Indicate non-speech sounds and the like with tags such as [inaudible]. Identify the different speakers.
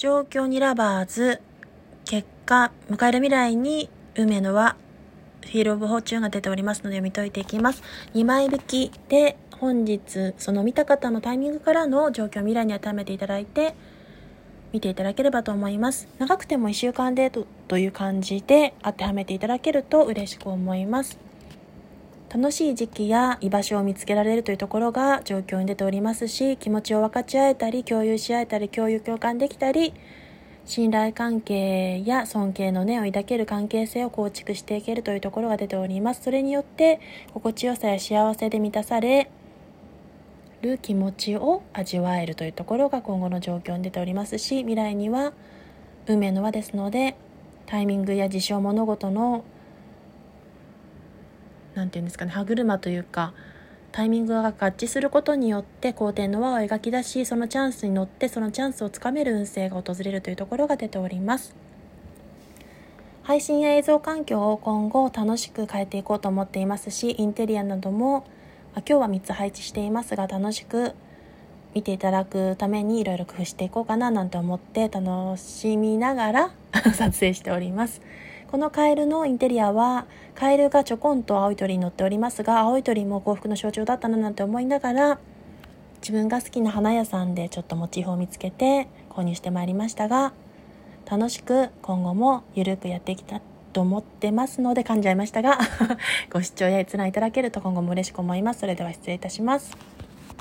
Speaker 1: 状況にラバーズ結果迎える未来に梅野はフィール・オブ・フォーチュンが出ておりますので読み解いていきます。2枚引きで本日その見た方のタイミングからの状況未来に当てはめていただいて見ていただければと思います。長くても1週間でとという感じで当てはめていただけると嬉しく思います。楽しい時期や居場所を見つけられるというところが状況に出ておりますし気持ちを分かち合えたり共有し合えたり共有共感できたり信頼関係や尊敬の念を抱ける関係性を構築していけるというところが出ております。それによって心地よさや幸せで満たされる気持ちを味わえるというところが今後の状況に出ておりますし未来には運命の輪ですのでタイミングや事象物事の何て言うんですかね歯車というかタイミングが合致することによって好転の輪を描き出しそのチャンスに乗ってそのチャンスをつかめる運勢が訪れるというところが出ております。配信や映像環境を今後楽しく変えていこうと思っていますしインテリアなども、ま、今日は3つ配置していますが楽しく見ていただくためにいろいろ工夫していこうかななんて思って楽しみながら [laughs] 撮影しております。このカエルのインテリアはカエルがちょこんと青い鳥に乗っておりますが青い鳥も幸福の象徴だったななんて思いながら自分が好きな花屋さんでちょっとモチーフを見つけて購入してまいりましたが楽しく今後もゆるくやっていきたと思ってますので噛んじゃいましたがご視聴や閲覧いただけると今後も嬉しく思います。それでは失礼いたします。